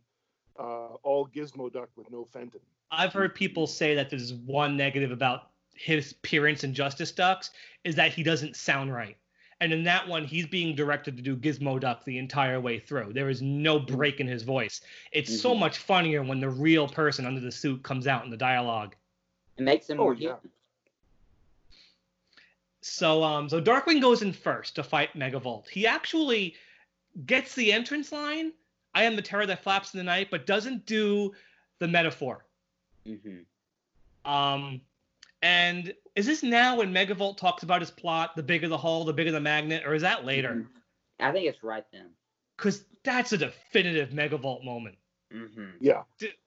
uh, all Gizmo Duck with no Fenton. I've heard people say that there's one negative about his appearance in Justice Ducks is that he doesn't sound right. And in that one, he's being directed to do Gizmo Duck the entire way through. There is no break in his voice. It's mm-hmm. so much funnier when the real person under the suit comes out in the dialogue. It makes him oh, more human. So, um, so Darkwing goes in first to fight Megavolt. He actually gets the entrance line. I am the terror that flaps in the night, but doesn't do the metaphor. Mm-hmm. Um, and is this now when Megavolt talks about his plot? The bigger the hull, the bigger the magnet, or is that later? Mm-hmm. I think it's right then. Because that's a definitive Megavolt moment. Mm-hmm. Yeah.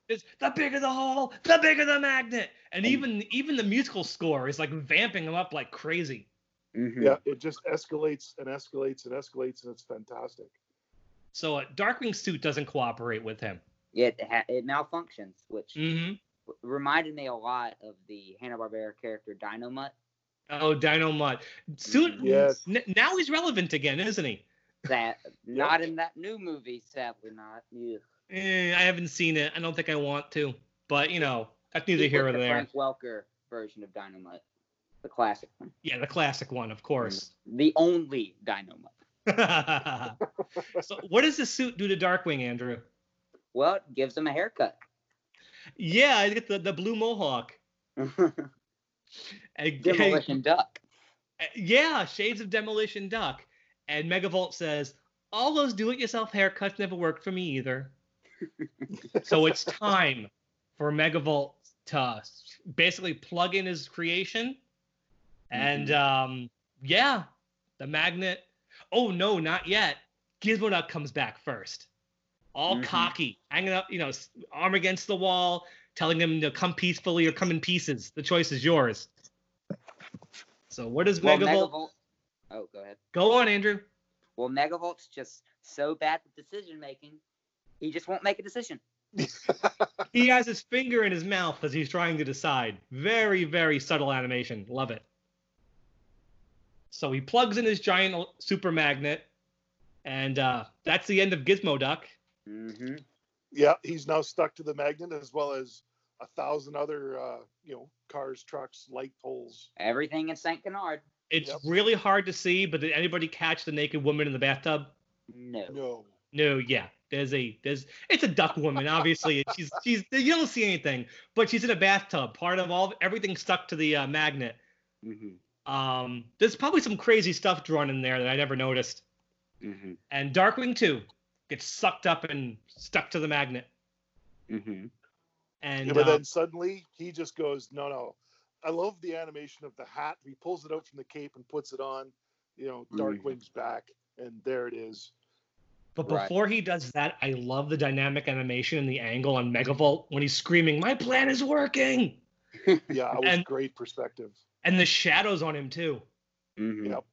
It's the bigger the hull, the bigger the magnet, and mm-hmm. even even the musical score is like vamping him up like crazy. Mm-hmm. Yeah, it just escalates and escalates and escalates, and it's fantastic. So uh, Darkwing's suit doesn't cooperate with him. It ha- it malfunctions, which mm-hmm reminded me a lot of the Hanna Barbera character Dynomutt. Oh, Dynomutt. Soon, mm-hmm. yes. N- now he's relevant again, isn't he? That <laughs> not in that new movie, sadly not. Eh, I haven't seen it. I don't think I want to, but you know, that's neither here nor the there. Frank Welker version of Dynomutt, the classic one. Yeah, the classic one, of course. Mm-hmm. The only Dynomutt. <laughs> <laughs> so, what does the suit do to Darkwing, Andrew? Well, it gives him a haircut. Yeah, I get the, the blue mohawk. <laughs> Demolition Duck. <laughs> Yeah, Shades of Demolition Duck. And Megavolt says, all those do-it-yourself haircuts never worked for me either. so it's <laughs> time for Megavolt to basically plug in his creation. And mm-hmm. um, yeah, the magnet. Oh no, not yet. Gizmoduck comes back first all mm-hmm. cocky, hanging up, you know, arm against the wall, telling him to come peacefully or come in pieces. The choice is yours. So what does well, Megavolt? Megavolt? Oh, go ahead. Go on, Andrew. Well, Megavolt's just so bad with decision making, he just won't make a decision. <laughs> <laughs> he has his finger in his mouth as he's trying to decide. Very, very subtle animation. Love it. So he plugs in his giant super magnet, and uh, that's the end of Gizmo Duck. Mm-hmm. Yeah, he's now stuck to the magnet as well as a thousand other, uh, you know, cars, trucks, light poles. Everything in Saint Canard. It's yep. really hard to see, but did anybody catch the naked woman in the bathtub? No. No. No, yeah. There's a there's it's a duck woman, obviously. <laughs> she's she's you don't see anything, but she's in a bathtub. Part of all everything stuck to the uh, magnet. Mm-hmm. Um, there's probably some crazy stuff drawn in there that I never noticed. Mm-hmm. And Darkwing too gets sucked up and stuck to the magnet. Mm-hmm. And yeah, but uh, then suddenly he just goes, no, no. I love the animation of the hat. He pulls it out from the cape and puts it on. You know, Darkwing's mm-hmm. back, and there it is. But Right. before he does that, I love the dynamic animation and the angle on Megavolt when he's screaming, "My plan is working!" <laughs> Yeah, it was And- great perspective. and the shadows on him too. Mhm. Yep.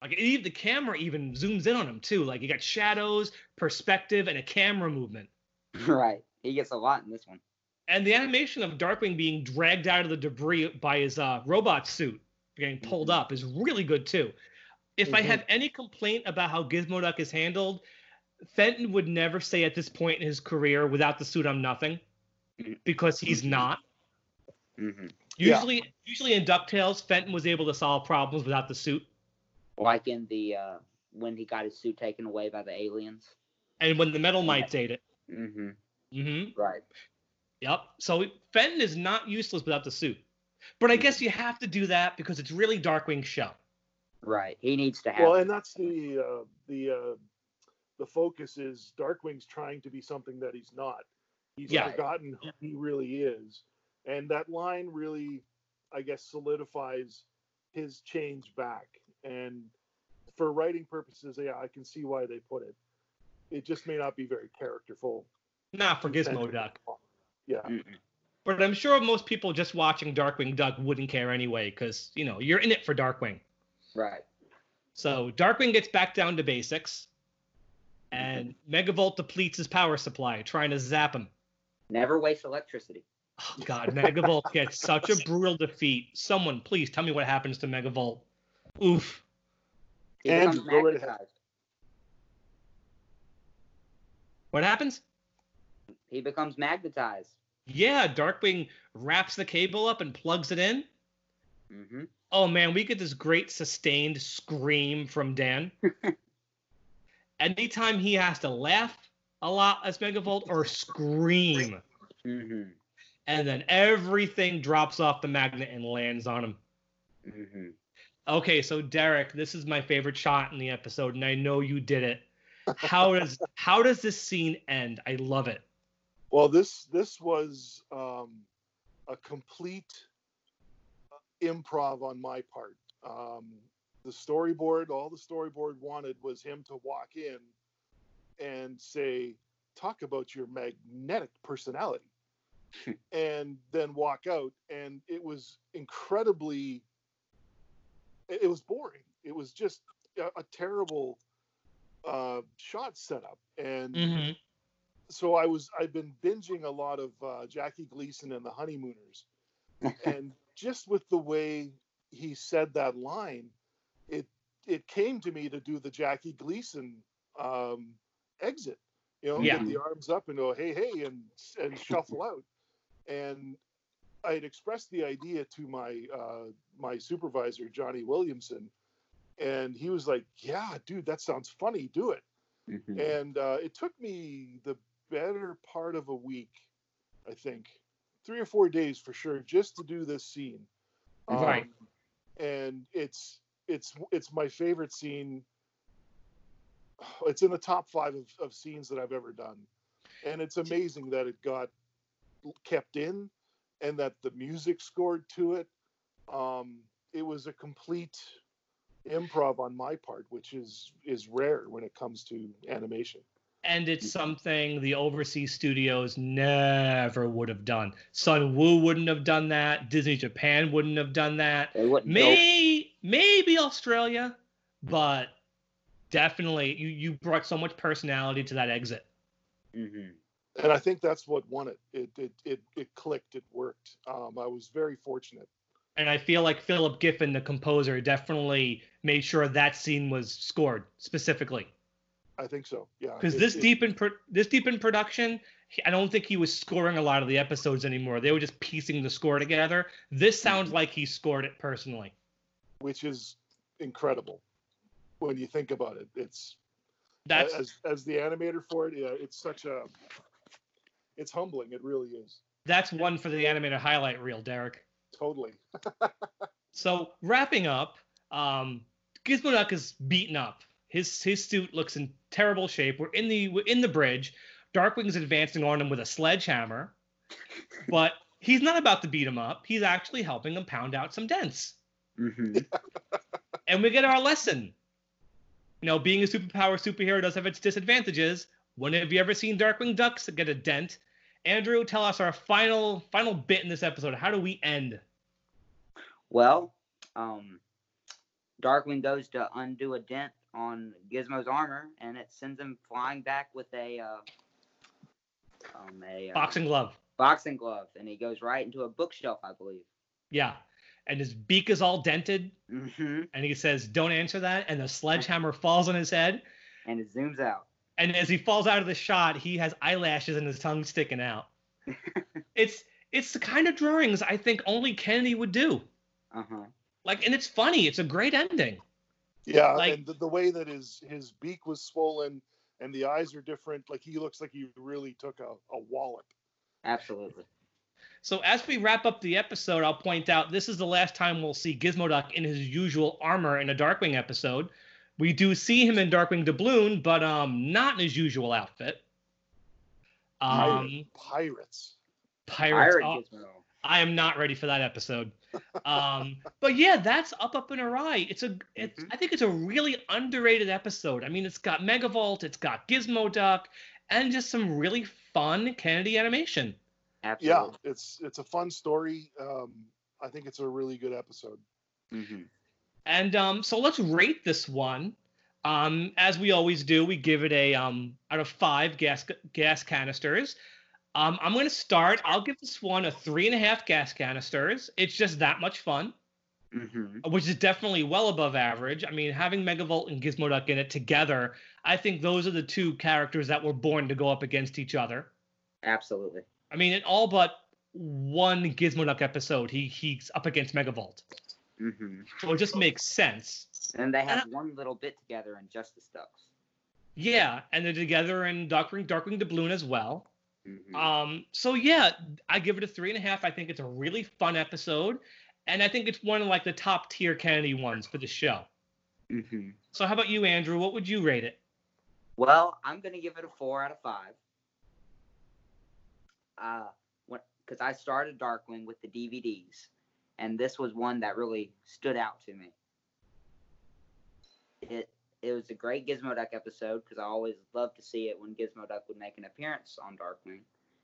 Like even the camera even zooms in on him too. Like you got shadows, perspective, and a camera movement. <laughs> Right. He gets a lot in this one. And the animation of Darkwing being dragged out of the debris by his uh, robot suit, getting pulled up, is really good too. If I Mhm. have any complaint about how Gizmoduck is handled, Fenton would never say at this point in his career, "Without the suit, I'm nothing," Mhm. because he's not. hmm Yeah. Usually, usually in Ducktales, Fenton was able to solve problems without the suit. Like in the uh, when he got his suit taken away by the aliens. And when the Metal Mites ate it, hmm mm-hmm. Right. Yep. So Fenton is not useless without the suit. But I guess you have to do that because it's really Darkwing's show. Right. He needs to have. Well, and that's the uh, the uh, the focus is Darkwing's trying to be something that he's not. He's Yeah. forgotten who he really is, and that line really, I guess, solidifies his change back. And for writing purposes, yeah, I can see why they put it. It just may not be very characterful. Not for Gizmo Duck. Yeah. But I'm sure most people just watching Darkwing Duck wouldn't care anyway, because you know you're in it for Darkwing. Right. So Darkwing gets back down to basics, and mm-hmm. Megavolt depletes his power supply, trying to zap him. Never waste electricity. Oh God, Megavolt gets such a brutal defeat. Someone, please tell me what happens to Megavolt. Oof. And becomes go magnetized. What happens? He becomes magnetized. Yeah, Darkwing wraps the cable up and plugs it in. hmm Oh man, we get this great sustained scream from Dan. <laughs> Anytime he has to laugh a lot as Megavolt or scream, hmm and then everything drops off the magnet and lands on him. hmm Okay, so Derek, this is my favorite shot in the episode, and I know you did it. How does <laughs> how does this scene end? I love it. Well, this this was um, a complete improv on my part. Um, the storyboard, all the storyboard wanted was him to walk in and say, "Talk about your magnetic personality," <laughs> and then walk out. And it was incredibly. It, it was boring. It was just a, a terrible uh, shot setup, and hmm so I was I've been binging a lot of uh, Jackie Gleason and the Honeymooners, <laughs> and just with the way he said that line, it it came to me to do the Jackie Gleason um, exit, you know, Yeah. get the arms up and go hey hey and and shuffle out, and I had expressed the idea to my uh, my supervisor Johnny Williamson, and he was like, yeah, dude, that sounds funny, do it hmm and uh, it took me the better part of a week, I think, three or four days for sure, just to do this scene. Um, Right. And it's it's it's my favorite scene. It's in the top five of, of scenes that I've ever done, and it's amazing that it got kept in, and that the music scored to it. Um, it was a complete improv on my part, which is is rare when it comes to animation. And it's something the overseas studios never would have done. Sunwoo wouldn't have done that. Disney Japan wouldn't have done that. They wouldn't. Maybe Australia, but definitely you you brought so much personality to that exit. hmm and I think that's what won it. It it it, it clicked. It worked. Um, I was very fortunate. And I feel like Philip Giffin, the composer, definitely made sure that scene was scored specifically. I think so. Yeah. Because this it- deep in pro- this deep in production, I don't think he was scoring a lot of the episodes anymore. They were just piecing the score together. This mm-hmm. sounds like he scored it personally. which is incredible when you think about it. It's That's as as the animator for it. Yeah, it's such a. It's humbling. It really is. that's one for the animated highlight reel, Derek. Totally. <laughs> So wrapping up, um, Gizmoduck is beaten up. His his suit looks in terrible shape. We're in the we're in the bridge. Darkwing's advancing on him with a sledgehammer, <laughs> but he's not about to beat him up. He's actually helping him pound out some dents. hmm <laughs> And we get our lesson. you know, being a superpower superhero does have its disadvantages. When have you ever seen Darkwing Ducks get a dent? Andrew, tell us our final final bit in this episode. How do we end? Well, um, Darkwing goes to undo a dent on Gizmo's armor, and it sends him flying back with a uh, um, a uh, Boxing glove. boxing glove, and he goes right into a bookshelf, I believe. Yeah. And his beak is all dented, hmm and he says, Don't answer that. And the sledgehammer falls on his head. And it zooms out. And as he falls out of the shot, he has eyelashes and his tongue sticking out. <laughs> it's it's the kind of drawings I think only Kennedy would do. Uh huh. Like, and it's funny. It's a great ending. Yeah, Like- and the, the way that his his beak was swollen and the eyes are different, like he looks like he really took a, a wallop. Absolutely. So as we wrap up the episode, I'll point out this is the last time we'll see Gizmoduck in his usual armor in a Darkwing episode. We do see him in Darkwing Doubloon, but um, not in his usual outfit. Um, Pirates. pirates. Pirate oh, I am not ready for that episode. Um, but yeah, that's up, up and awry. It's a, it's, Mhm. I think it's a really underrated episode. I mean, it's got Megavolt, it's got Gizmo Duck, and just some really fun Kennedy animation. Yeah, it's it's a fun story. Um, I think it's a really good episode. hmm And um, so let's rate this one. Um, as we always do, we give it a um, out of five gas gas canisters. Um, I'm going to start. I'll give this one a three and a half gas canisters. It's just that much fun, hmm which is definitely well above average. I mean, having Megavolt and Gizmoduck in it together, I think those are the two characters that were born to go up against each other. Absolutely. I mean, in all but one Gizmoduck episode, he he's up against Megavolt, hmm so it just makes sense. And they have And one little bit together in Justice Ducks. Yeah, and they're together in Darkwing, Darkwing Doubloon as well. hmm Um, so yeah, I give it a three and a half. I think it's a really fun episode, and I think it's one of like the top tier Kennedy ones for the show. hmm So how about you, Andrew? What would you rate it? Well, I'm gonna give it a four out of five. Uh, what? Because I started Darkwing with the DVDs, and this was one that really stood out to me. It it was a great Gizmo Duck episode because I always loved to see it when Gizmo Duck would make an appearance on Darkwing,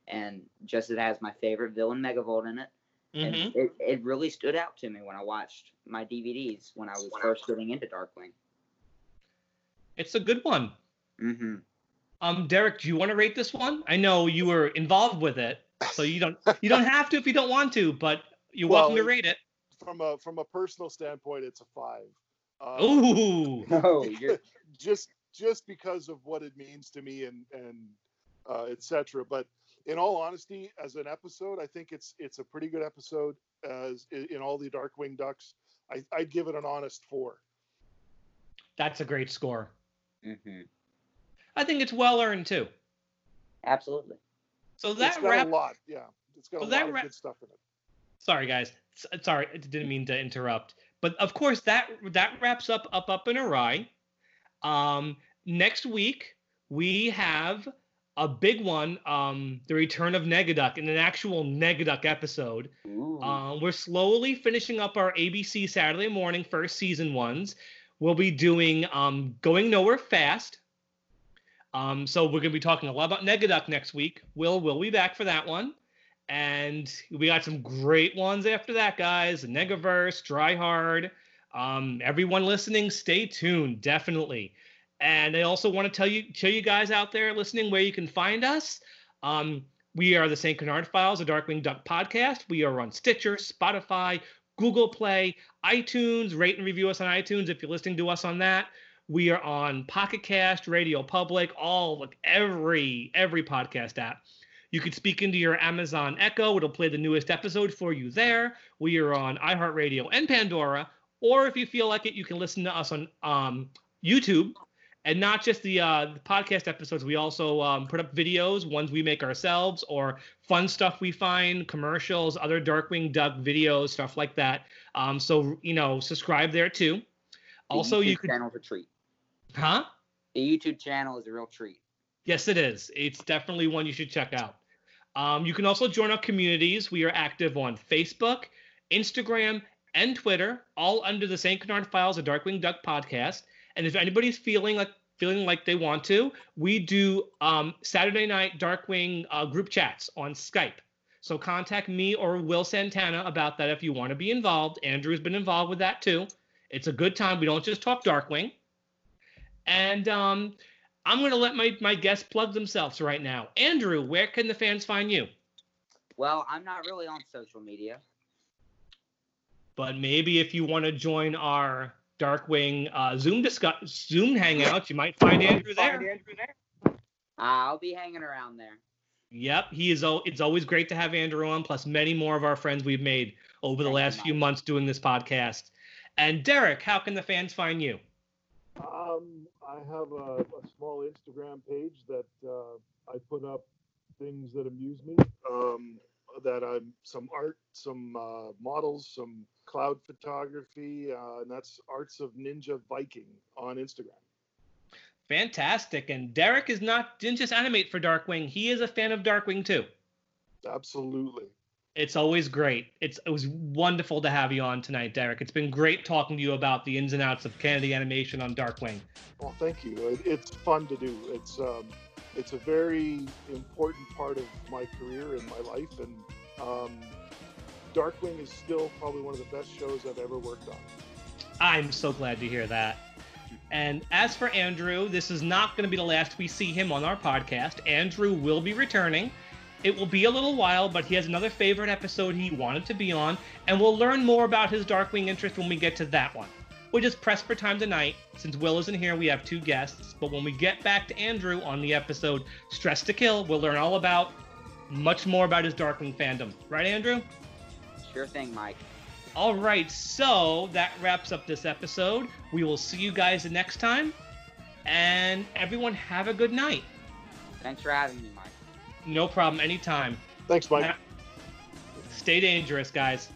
and just it has my favorite villain Megavolt in it. And hmm it, it really stood out to me when I watched my DVDs when I was first getting into Darkwing. It's a good one. Mm-hmm. Um, Derek, do you want to rate this one? I know you were involved with it, so you don't you don't <laughs> have to if you don't want to, but you're Well, welcome to it- rate it. From a from a personal standpoint, it's a five. Uh, Ooh, <laughs> Oh, you're <laughs> just just because of what it means to me and and uh, etc. But in all honesty, as an episode, I think it's it's a pretty good episode. As in in all the Darkwing Ducks, I, I'd give it an honest four. that's a great score. hmm I think it's well earned too. Absolutely. So it's that got wrap. a lot, yeah. It's got Well, a that lot of wra- good stuff in it. Sorry guys. Sorry i didn't mean to interrupt. But of course that that wraps up up up and awry. Um next week we have a big one um the return of negaduck in an actual negaduck episode. Uh, we're slowly finishing up our abc saturday morning first season ones. We'll be doing um going nowhere fast. Um so we're going to be talking a lot about negaduck next week. Will will be back for that one and we got some great ones after that, guys. Negaverse, Dry Hard. Um, everyone listening, stay tuned, definitely. And I also want to tell you, tell you guys out there listening where you can find us. Um, we are the St. Canard Files, a Darkwing Duck podcast. We are on Stitcher, Spotify, Google Play, iTunes. Rate and review us on iTunes if you're listening to us on that. We are on Pocket Cast, Radio Public, all like every every podcast app. You could speak into your Amazon Echo. It'll play the newest episode for you there. We are on iHeartRadio and Pandora. Or if you feel like it, you can listen to us on um, YouTube. And not just the, uh, the podcast episodes. We also um, put up videos, ones we make ourselves, or fun stuff we find, commercials, other Darkwing Duck videos, stuff like that. Um, so, you know, subscribe there too. The Also, YouTube you could, channel's a treat. huh? The YouTube channel is a real treat. Yes, it is. It's definitely one you should check out. Um, you can also join our communities. We are active on Facebook, Instagram, and Twitter, all under the St. Canard Files, a Darkwing Duck podcast. And if anybody's feeling like feeling like they want to, we do um, Saturday night Darkwing uh, group chats on Skype. So contact me or Will Santana about that if you want to be involved. Andrew's been involved with that too. It's a good time. We don't just talk Darkwing. And um, I'm going to let my, my guests plug themselves right now. Andrew, where can the fans find you? Well, I'm not really on social media. But maybe if you want to join our Darkwing uh, Zoom discuss Zoom hangouts, you might find Andrew there. I'll be hanging around there. Yep, he is. It's always great to have Andrew on, plus many more of our friends we've made over the last few months doing this podcast. And Derek, how can the fans find you? Um, I have a, a small Instagram page that uh, I put up things that amuse me. Um, that I'm some art, some uh, models, some cloud photography, uh, and that's Arts of Ninja Viking on Instagram. Fantastic. And Derek is not didn't just animate for Darkwing. He is a fan of Darkwing too. Absolutely. It's always great. It's it was wonderful to have you on tonight, Derek. It's been great talking to you about the ins and outs of Kennedy animation on Darkwing. Well, thank you. It's fun to do. It's um, it's a very important part of my career and my life, and um, Darkwing is still probably one of the best shows I've ever worked on. I'm so glad to hear that. And as for Andrew, this is not going to be the last we see him on our podcast. Andrew will be returning. It will be a little while, but he has another favorite episode he wanted to be on, and we'll learn more about his Darkwing interest when we get to that one. We're just pressed for time tonight. Since Will isn't here, we have two guests. But when we get back to Andrew on the episode Stress to Kill, we'll learn all about much more about his Darkwing fandom. Right, Andrew? Sure thing, Mike. All right, so that wraps up this episode. We will see you guys the next time. And everyone, have a good night. Thanks for having me, Mike. No problem. Anytime. Thanks, Mike. Stay dangerous, guys.